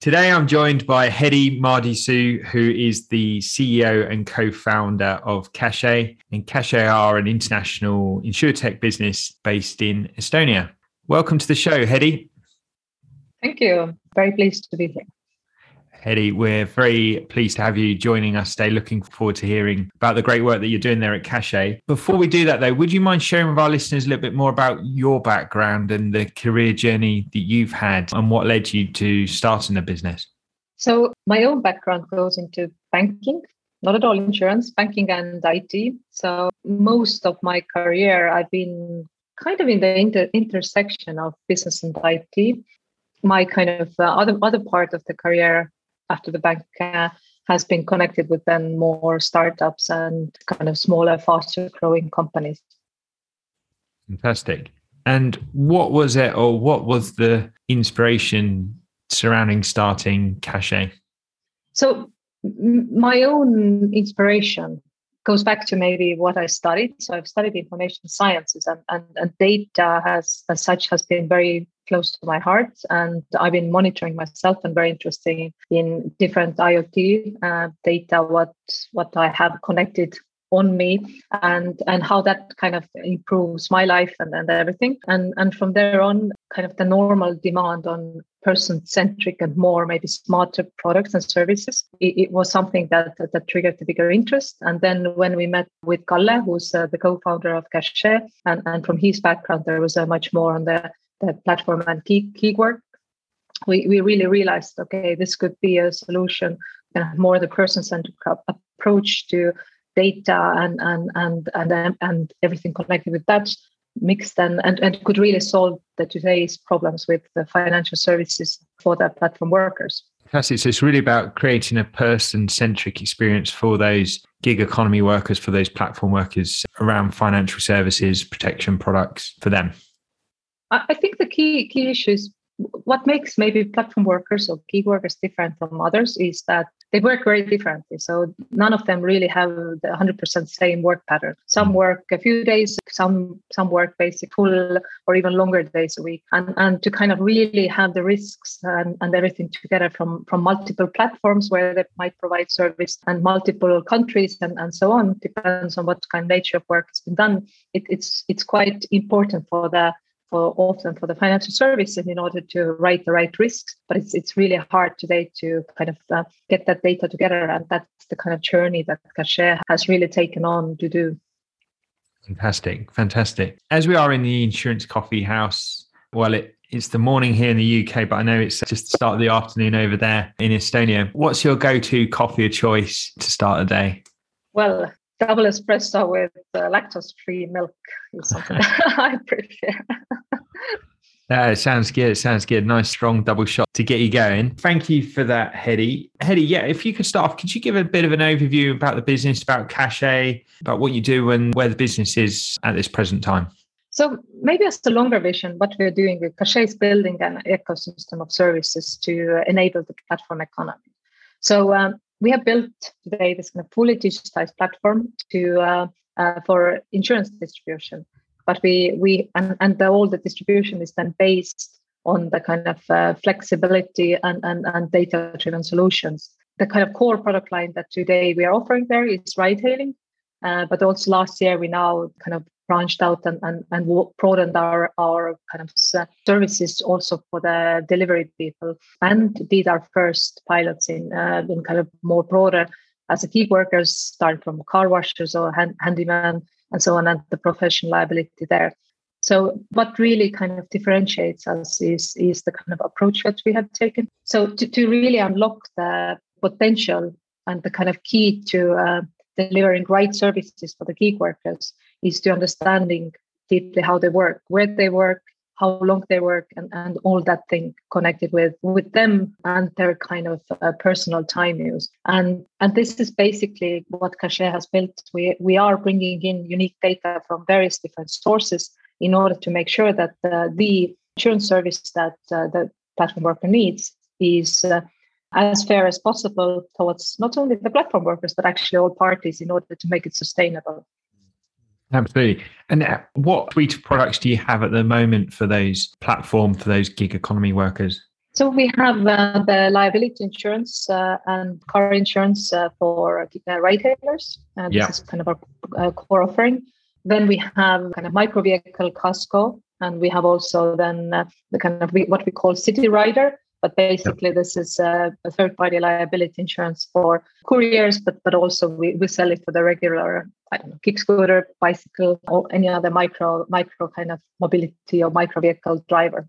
Today, I'm joined by Hedi Mardisoo, who is the CEO and co founder of Cachet. And Cachet are an international insurtech business based in Estonia. Welcome to the show, Hedi. Thank you. Very pleased to be here. Hedi, we're very pleased to have you joining us today. Looking forward to hearing about the great work that you're doing there at Cachet. Before we do that, though, would you mind sharing with our listeners a little bit more about your background and the career journey that you've had and what led you to starting a business? So, my own background goes into banking, not at all insurance, banking and IT. So, most of my career, I've been kind of in the inter- intersection of business and IT. My kind of uh, other other part of the career after the bank uh, has been connected with then more startups and kind of smaller, faster growing companies. Fantastic. And what was it, or what was the inspiration surrounding starting Cachet? So, my own inspiration goes back to maybe what I studied. So I've studied information sciences and, and, and data has as such has been very close to my heart. And I've been monitoring myself and very interested in different IoT uh, data, what what I have connected on me and and how that kind of improves my life and, and everything and and from there on kind of the normal demand on person centric and more maybe smarter products and services it, it, was something that, that, that triggered the bigger interest and then when we met with Kalle who's uh, the co-founder of Cachet and and from his background there was a much more on the the platform and key keyword we, we really realized okay this could be a solution of more the person centric approach to data and and and and and everything connected with that mixed and, and and could really solve the today's problems with the financial services for the platform workers. Fantastic. So it's really about creating a person-centric experience for those gig economy workers, for those platform workers around financial services, protection products for them. I think the key key issues what makes maybe platform workers or gig workers different from others is that they work very differently. So none of them really have the 100% same work pattern. Some work a few days, some some work basically full or even longer days a week. And and to kind of really have the risks and, and everything together from from multiple platforms where they might provide service and multiple countries and, and so on depends on what kind of nature of work has been done. It, it's it's quite important for the for often for the financial services in order to write the right risks. But it's it's really hard today to kind of uh, get that data together, and that's the kind of journey that Cachet has really taken on to do. Fantastic, fantastic. As we are in the insurance coffee house, well, it it's the morning here in the UK, but I know it's just the start of the afternoon over there in Estonia. What's your go-to coffee of choice to start a day? Well, double espresso with uh, lactose free milk is something I prefer. Uh, it sounds good. It sounds good. Nice strong double shot to get you going. Thank you for that, Hedi. Hedi, yeah, if you could start off, could you give a bit of an overview about the business, about Cachet, about what you do and where the business is at this present time? So maybe as the longer vision, what we're doing with Cachet is building an ecosystem of services to enable the platform economy. So um, we have built today this kind of fully digitized platform to uh, uh, for insurance distribution. But we we and, and the, all the distribution is then based on the kind of uh, flexibility and, and, and data driven solutions. The kind of core product line that today we are offering there is ride hailing. Uh, but also last year we now kind of branched out and, and, and broadened our, our kind of services also for the delivery people and did our first pilots in, uh, in kind of more broader as a gig workers, starting from car washers or hand, handyman and so on, and the professional liability there. So what really kind of differentiates us is, is the kind of approach that we have taken. So to, to really unlock the potential and the kind of key to uh, delivering right services for the gig workers is to understanding deeply how they work, where they work, how long they work, and, and all that thing connected with with them and their kind of uh, personal time use. And and this is basically what Cachet has built. We we are bringing in unique data from various different sources in order to make sure that uh, the insurance service that uh, the platform worker needs is uh, as fair as possible towards not only the platform workers but actually all parties in order to make it sustainable absolutely and uh, what suite of products do you have at the moment for those platform for those gig economy workers so we have uh, the liability insurance uh, and car insurance uh, for uh, retailers. Uh, this yeah. is kind of our uh, core offering. Then we have kind of micro vehicle Casco, and we have also then the kind of what we call city rider, but basically, yep. this is a, a third-party liability insurance for couriers, but but also we, we sell it for the regular, I don't know, kick scooter, bicycle, or any other micro micro kind of mobility or micro vehicle driver.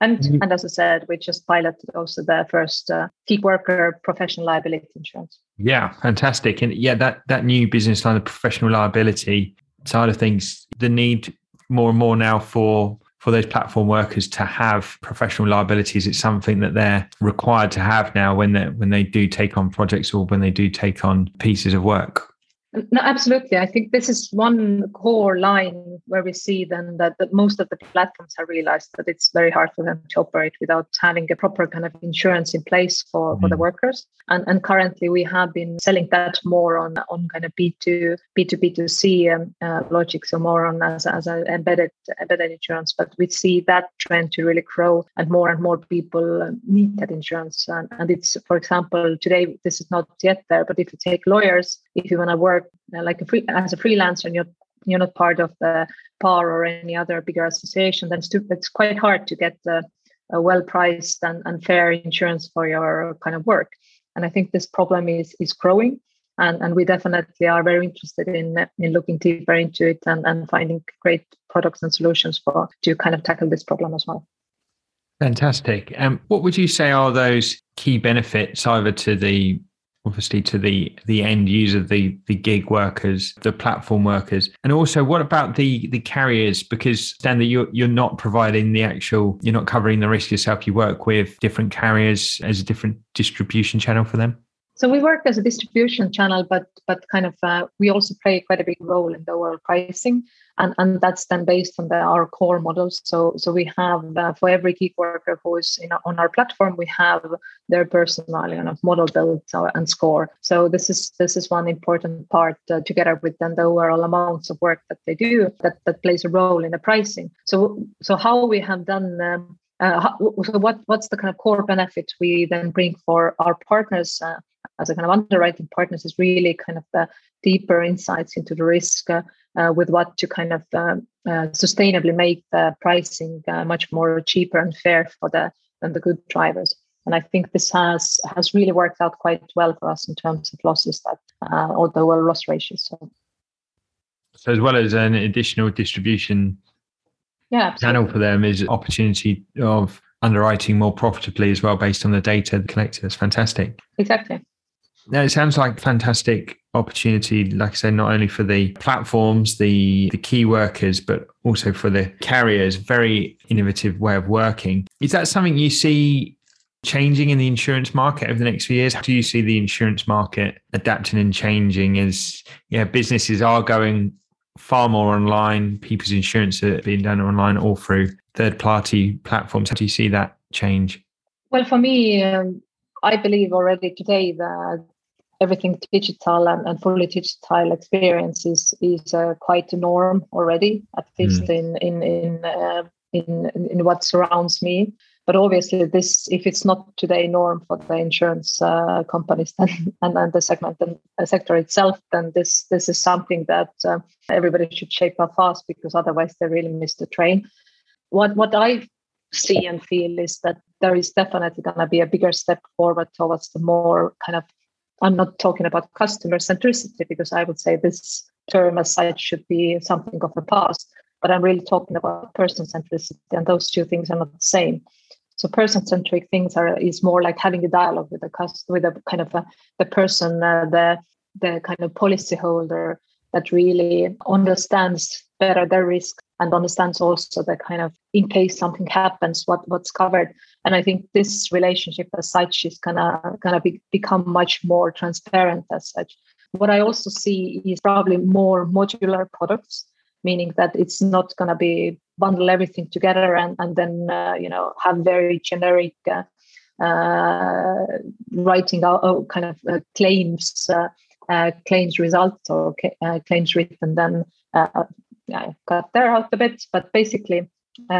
And mm-hmm. and as I said, we just piloted also the first uh, gig worker professional liability insurance. Yeah, fantastic. And yeah, that that new business line, the professional liability side of things, the need more and more now for for those platform workers to have professional liabilities. It's something that they're required to have now when they when they do take on projects or when they do take on pieces of work. No, absolutely. I think this is one core line where we see then that, that most of the platforms have realized that it's very hard for them to operate without having a proper kind of insurance in place for, mm. for the mm. workers. And, and currently we have been selling that more on, on kind of B2, B2, B2C um, uh, logic, so more on as, as an embedded, embedded insurance. But we see that trend to really grow and more and more people need that insurance. And, and it's, for example, today, this is not yet there, but if you take lawyers, if you want to work uh, like a free, as a freelancer and you're you're not part of the PAR or any other bigger association, then it's, too, it's quite hard to get a well priced and, and fair insurance for your kind of work. And I think this problem is is growing. And, and we definitely are very interested in, in looking deeper into it and, and finding great products and solutions for to kind of tackle this problem as well. Fantastic. Um, what would you say are those key benefits either to the obviously to the the end user the the gig workers the platform workers. And also what about the the carriers? Because then you're you're not providing the actual you're not covering the risk yourself. You work with different carriers as a different distribution channel for them so we work as a distribution channel, but but kind of uh, we also play quite a big role in the overall pricing, and and that's then based on the, our core models. So so we have uh, for every gig worker who is in, on our platform, we have their personal kind of model built and score. So this is this is one important part uh, together with then the overall amounts of work that they do that that plays a role in the pricing. So so how we have done. Um, uh, so what what's the kind of core benefit we then bring for our partners uh, as a kind of underwriting partners is really kind of the deeper insights into the risk uh, uh, with what to kind of uh, uh sustainably make the pricing much more cheaper and fair for the than the good drivers. And I think this has has really worked out quite well for us in terms of losses that the well loss ratios. So. so as well as an additional distribution yeah, channel for them is opportunity of underwriting more profitably as well based on the data collected. That's fantastic. Exactly. Now it sounds like fantastic opportunity, like I said, not only for the platforms, the the key workers, but also for the carriers. Very innovative way of working. Is that something you see changing in the insurance market over the next few years? How do you see the insurance market adapting and changing as yeah, businesses are going far more online, people's insurance are being done online or through third party platforms. How do you see that change? Well, for me, um, I believe already today that everything digital and, and fully digital experience is is uh, quite a norm already, at least mm. in in in, uh, in in what surrounds me. But obviously this if it's not today norm for the insurance uh, companies then, and then the segment and the sector itself then this this is something that uh, everybody should shape up fast because otherwise they really miss the train. What what i see and feel is that there is definitely going to be a bigger step forward towards the more kind of i'm not talking about customer centricity because i would say this term as such should be something of the past but i'm really talking about person centricity and those two things are not the same so person-centric things are is more like having a dialogue with the customer, with a kind of a, the person, uh, the the kind of policy holder that really understands better their risk and understands also the kind of in case something happens what what's covered. And i think this relationship as such is gonna gonna be, become much more transparent as such. What i also see is probably more modular products meaning that it's not going to be bundle everything together and, and then uh, you know have very generic uh, uh, writing out oh, kind of uh, claims uh, uh, claims results or claims written then I cut there out a bit. But basically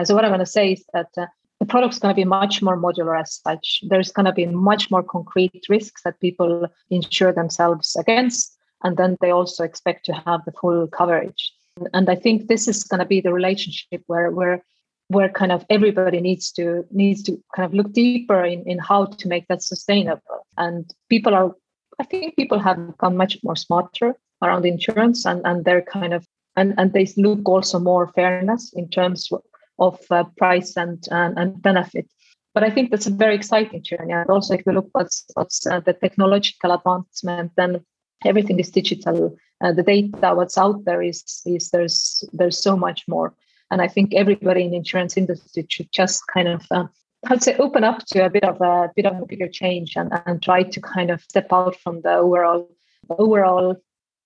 so what i want to say is that the product's going to be much more modular as such. There's going to be much more concrete risks that people insure themselves against and then they also expect to have the full coverage and i think this is going to be the relationship where where where kind of everybody needs to needs to kind of look deeper in, in how to make that sustainable. And people are i think people have become much more smarter around insurance and and they're kind of and and they look also more fairness in terms of uh, price and, and and benefit. But i think that's a very exciting journey. And also if you look what's what's uh, the technological advancement then everything is digital uh, the data what's out there is is there's there's so much more and i think everybody in the insurance industry should just kind of uh, I'd say open up to a bit of a bit of a bigger change and, and try to kind of step out from the overall overall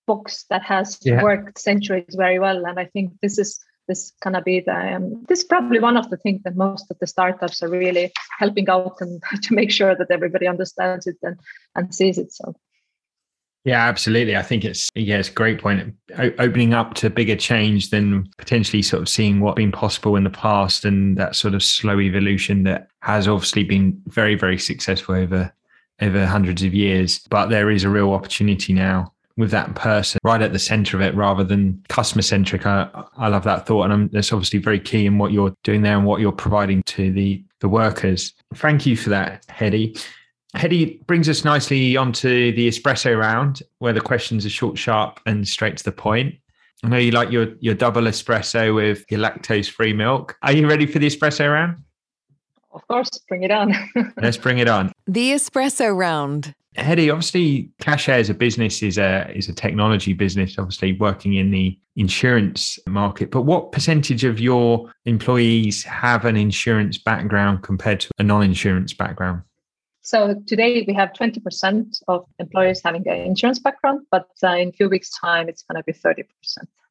box that has yeah. worked centuries very well. And I think this is this gonna be the um, this is probably one of the things that most of the startups are really helping out and to make sure that everybody understands it and, and sees it. So yeah, absolutely. I think it's yeah, it's a great point. O- opening up to bigger change than potentially sort of seeing what's been possible in the past and that sort of slow evolution that has obviously been very, very successful over over hundreds of years. But there is a real opportunity now with that person right at the center of it rather than customer centric. I, I love that thought. And I'm, that's obviously very key in what you're doing there and what you're providing to the, the workers. Thank you for that, Hedi. Hedi brings us nicely onto the espresso round, where the questions are short, sharp, and straight to the point. I know you like your your double espresso with your lactose free milk. Are you ready for the espresso round? Of course, bring it on. Let's bring it on. The espresso round. Hedi, obviously, Cachet as a business is a is a technology business, obviously working in the insurance market. But what percentage of your employees have an insurance background compared to a non-insurance background? So today we have 20% of employers having an insurance background, but uh, in a few weeks' time, it's going to be 30%.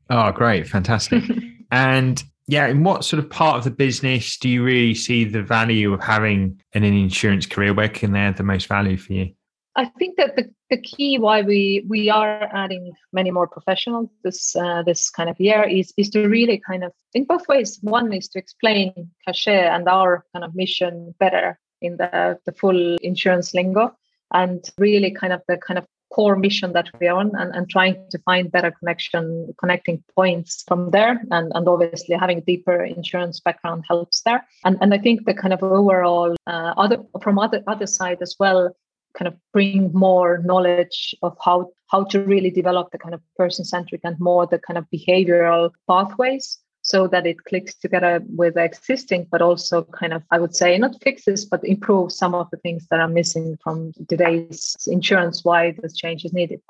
Oh, great. Fantastic. and yeah, in what sort of part of the business do you really see the value of having an, an insurance career? Where can they add the most value for you? I think that the, the key why we we are adding many more professionals this uh, this kind of year is is to really kind of in both ways. One is to explain Cachet and our kind of mission better in the, the full insurance lingo and really kind of the kind of core mission that we're on and, and trying to find better connection connecting points from there. And, and obviously having a deeper insurance background helps there. And, and i think the kind of overall uh, other from other other side as well kind of bring more knowledge of how how to really develop the kind of person centric and more the kind of behavioral pathways so that it clicks together with the existing, but also kind of, I would say, not fixes, but improve some of the things that are missing from today's insurance, why this change is needed.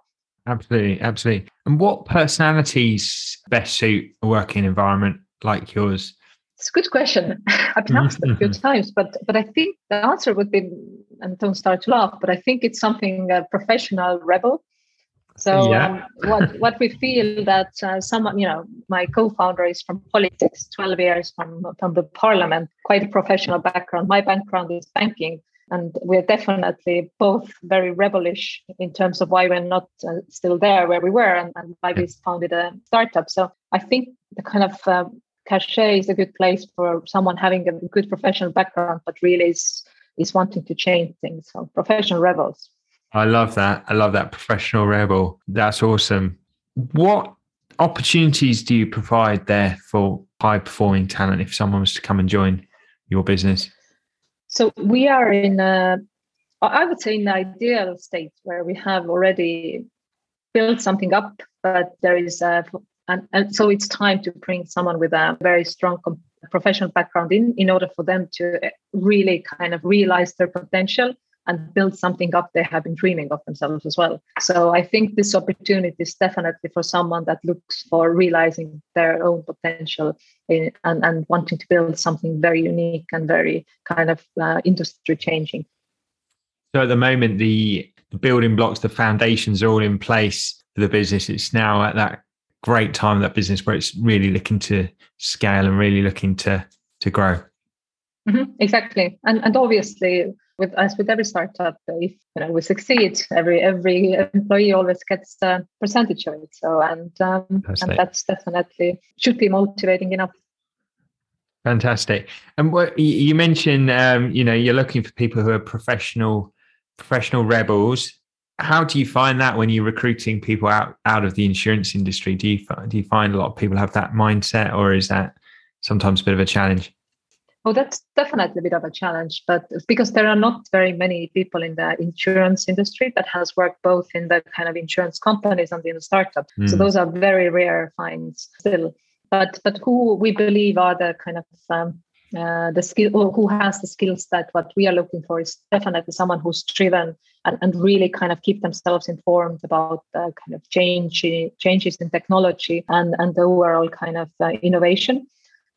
Absolutely, absolutely. And what personalities best suit a working environment like yours? It's a good question. I've been asked a few times, but but I think the answer would be, and don't start to laugh, but I think it's something a professional rebel so yeah. um, what what we feel that uh, some you know my co-founder is from politics, twelve years from from the parliament, quite a professional background. My background is banking, and we're definitely both very rebellish in terms of why we're not uh, still there where we were and, and, why we founded a startup. So I think the kind of uh, cachet is a good place for someone having a good professional background, but really is is wanting to change things. So professional rebels. I love that. I love that professional rebel. That's awesome. What opportunities do you provide there for high performing talent if someone was to come and join your business? So we are in uh, a, I would say, in the ideal state where we have already built something up, but there is a, and, and so it's time to bring someone with a very strong professional background in, in order for them to uh, really kind of realize their potential and build something up they have been dreaming of themselves as well. So I think this opportunity is definitely for someone that looks for realizing their own potential in, and, and wanting to build something very unique and very kind of uh, industry changing. So at the moment, the building blocks, the foundations are all in place for the business. It's now at that great time that business where it's really looking to scale and really looking to to grow. Mm-hmm, exactly, and and obviously with as with every startup, if you know we succeed, every every employee always gets a percentage of it. So and um, and that's definitely should be motivating enough. Fantastic. And what you mentioned, um, you know, you're looking for people who are professional professional rebels. How do you find that when you're recruiting people out out of the insurance industry? Do you do you find a lot of people have that mindset, or is that sometimes a bit of a challenge? Oh, that's definitely a bit of a challenge, but because there are not very many people in the insurance industry that has worked both in the kind of insurance companies and in the startup. Mm. So hmm. those are very rare finds still. But but who we believe are the kind of um, uh, the skill who has the skills that what we are looking for is definitely someone who's driven and, and really kind of keep themselves informed about the kind of change changes in technology and and the overall kind of uh, innovation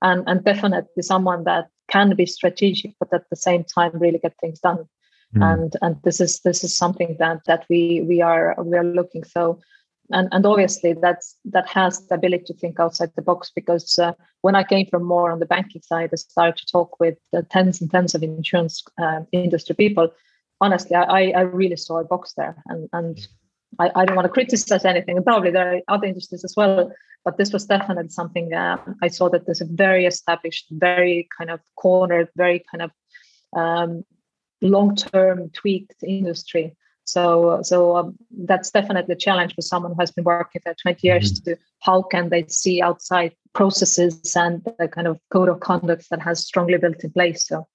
and and definitely someone that can be strategic, but at the same time really get things done. Mm. And and this is this is something that that we we are we are looking so. And, and obviously that's that has the ability to think outside the box because uh, when I came from more on the banking side, I started to talk with the tens and tens of insurance uh, industry people. Honestly, I, I really saw a box there, and and I, I don't want to criticize anything. Probably there are other industries as well but this was definitely something um, I saw that there's a very established, very kind of cornered, very kind of um, long-term tweaked industry. So, so um, that's definitely a challenge for someone who has been working there 20 years mm-hmm. to how can they see outside processes and the kind of code of conduct that has strongly built in place. So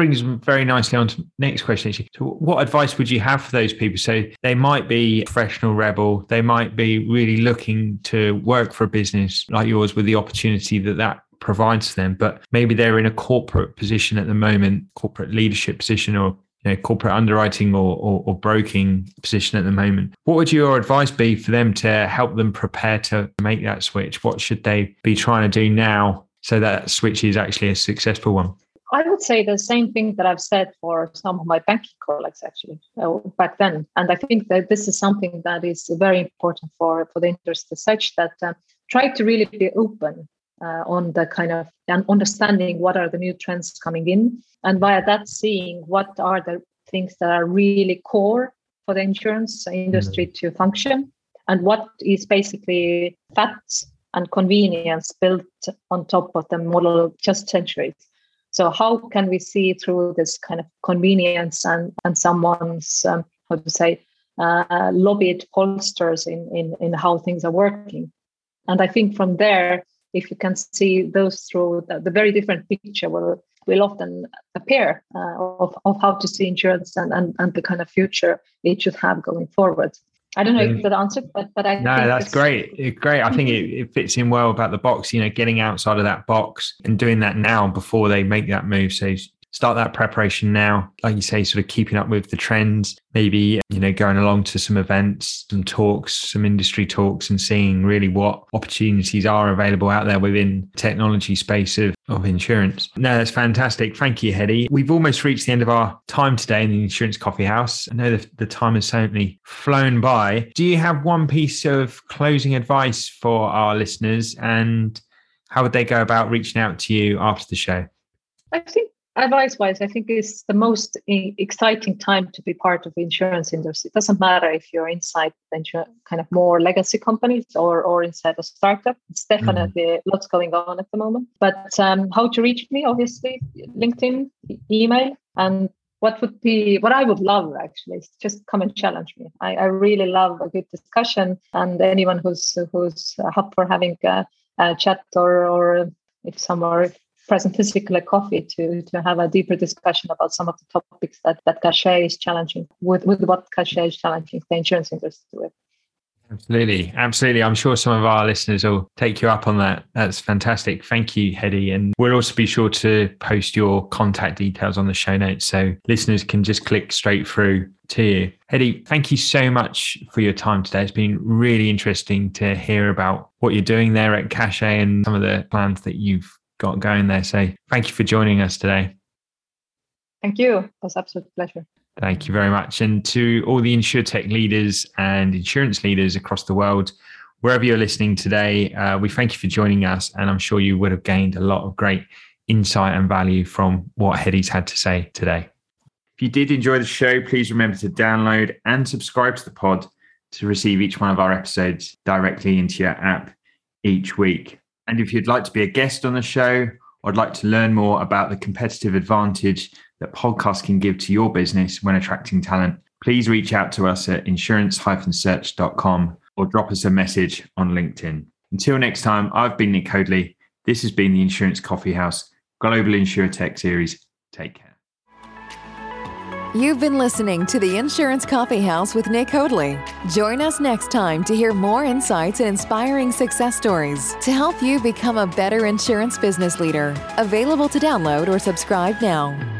brings very nicely on to next question. Actually. So what advice would you have for those people? So they might be professional rebel. They might be really looking to work for a business like yours with the opportunity that that provides them, but maybe they're in a corporate position at the moment, corporate leadership position or you know, corporate underwriting or, or, or, broking position at the moment. What would your advice be for them to help them prepare to make that switch? What should they be trying to do now so that switch is actually a successful one? I would say the same thing that I've said for some of my banking colleagues actually uh, back then, and I think that this is something that is very important for for the industry, such that uh, try to really be open uh, on the kind of and understanding what are the new trends coming in, and via that seeing what are the things that are really core for the insurance industry mm-hmm. to function, and what is basically facts and convenience built on top of the model just centuries so how can we see through this kind of convenience and, and someone's, um, how to say, uh, lobbied pollsters in, in, in how things are working? And I think from there, if you can see those through the, the very different picture will will often appear uh, of, of how to see insurance and, and, and the kind of future it should have going forward. I don't know if that answered, but but I no, that's great. Great. I think it, mm-hmm. it fits in well about the box. You know, getting outside of that box and doing that now before they make that move. So start that preparation now. Like you say, sort of keeping up with the trends, maybe, you know, going along to some events, some talks, some industry talks and seeing really what opportunities are available out there within technology space of, of insurance. No, that's fantastic. Thank you, Hedi. We've almost reached the end of our time today in the Insurance Coffee House. I know the, the time has certainly flown by. Do you have one piece of closing advice for our listeners and how would they go about reaching out to you after the show? I think advice wise, I think it's the most exciting time to be part of the insurance industry. It doesn't matter if you're inside kind of more legacy companies or, or inside a startup. It's mm-hmm. definitely mm. lots going on at the moment. But um, how to reach me? Obviously, LinkedIn, email, and what would be what I would love actually is just come and challenge me. I, I really love a good discussion, and anyone who's who's up for having a, a chat or or if some are present physically coffee to to have a deeper discussion about some of the topics that that Cachet is challenging with with what Cachet is challenging the insurance industry with. Absolutely. Absolutely. I'm sure some of our listeners will take you up on that. That's fantastic. Thank you, Hedi. And we'll also be sure to post your contact details on the show notes so listeners can just click straight through to you. Hedi, thank you so much for your time today. It's been really interesting to hear about what you're doing there at Cachet and some of the plans that you've got going there. So thank you for joining us today. Thank you. It was absolute pleasure. Thank you very much. And to all the insurtech leaders and insurance leaders across the world, wherever you're listening today, uh, we thank you for joining us. And I'm sure you would have gained a lot of great insight and value from what Hedi's had to say today. If you did enjoy the show, please remember to download and subscribe to the pod to receive each one of our episodes directly into your app each week. And if you'd like to be a guest on the show or would like to learn more about the competitive advantage that podcasts can give to your business when attracting talent, please reach out to us at insurance-search.com or drop us a message on LinkedIn. Until next time, I've been Nick Hoadley. This has been the Insurance Coffee House Global InsurTech Series. Take care. You've been listening to the Insurance Coffee House with Nick Hoadley. Join us next time to hear more insights and inspiring success stories to help you become a better insurance business leader. Available to download or subscribe now.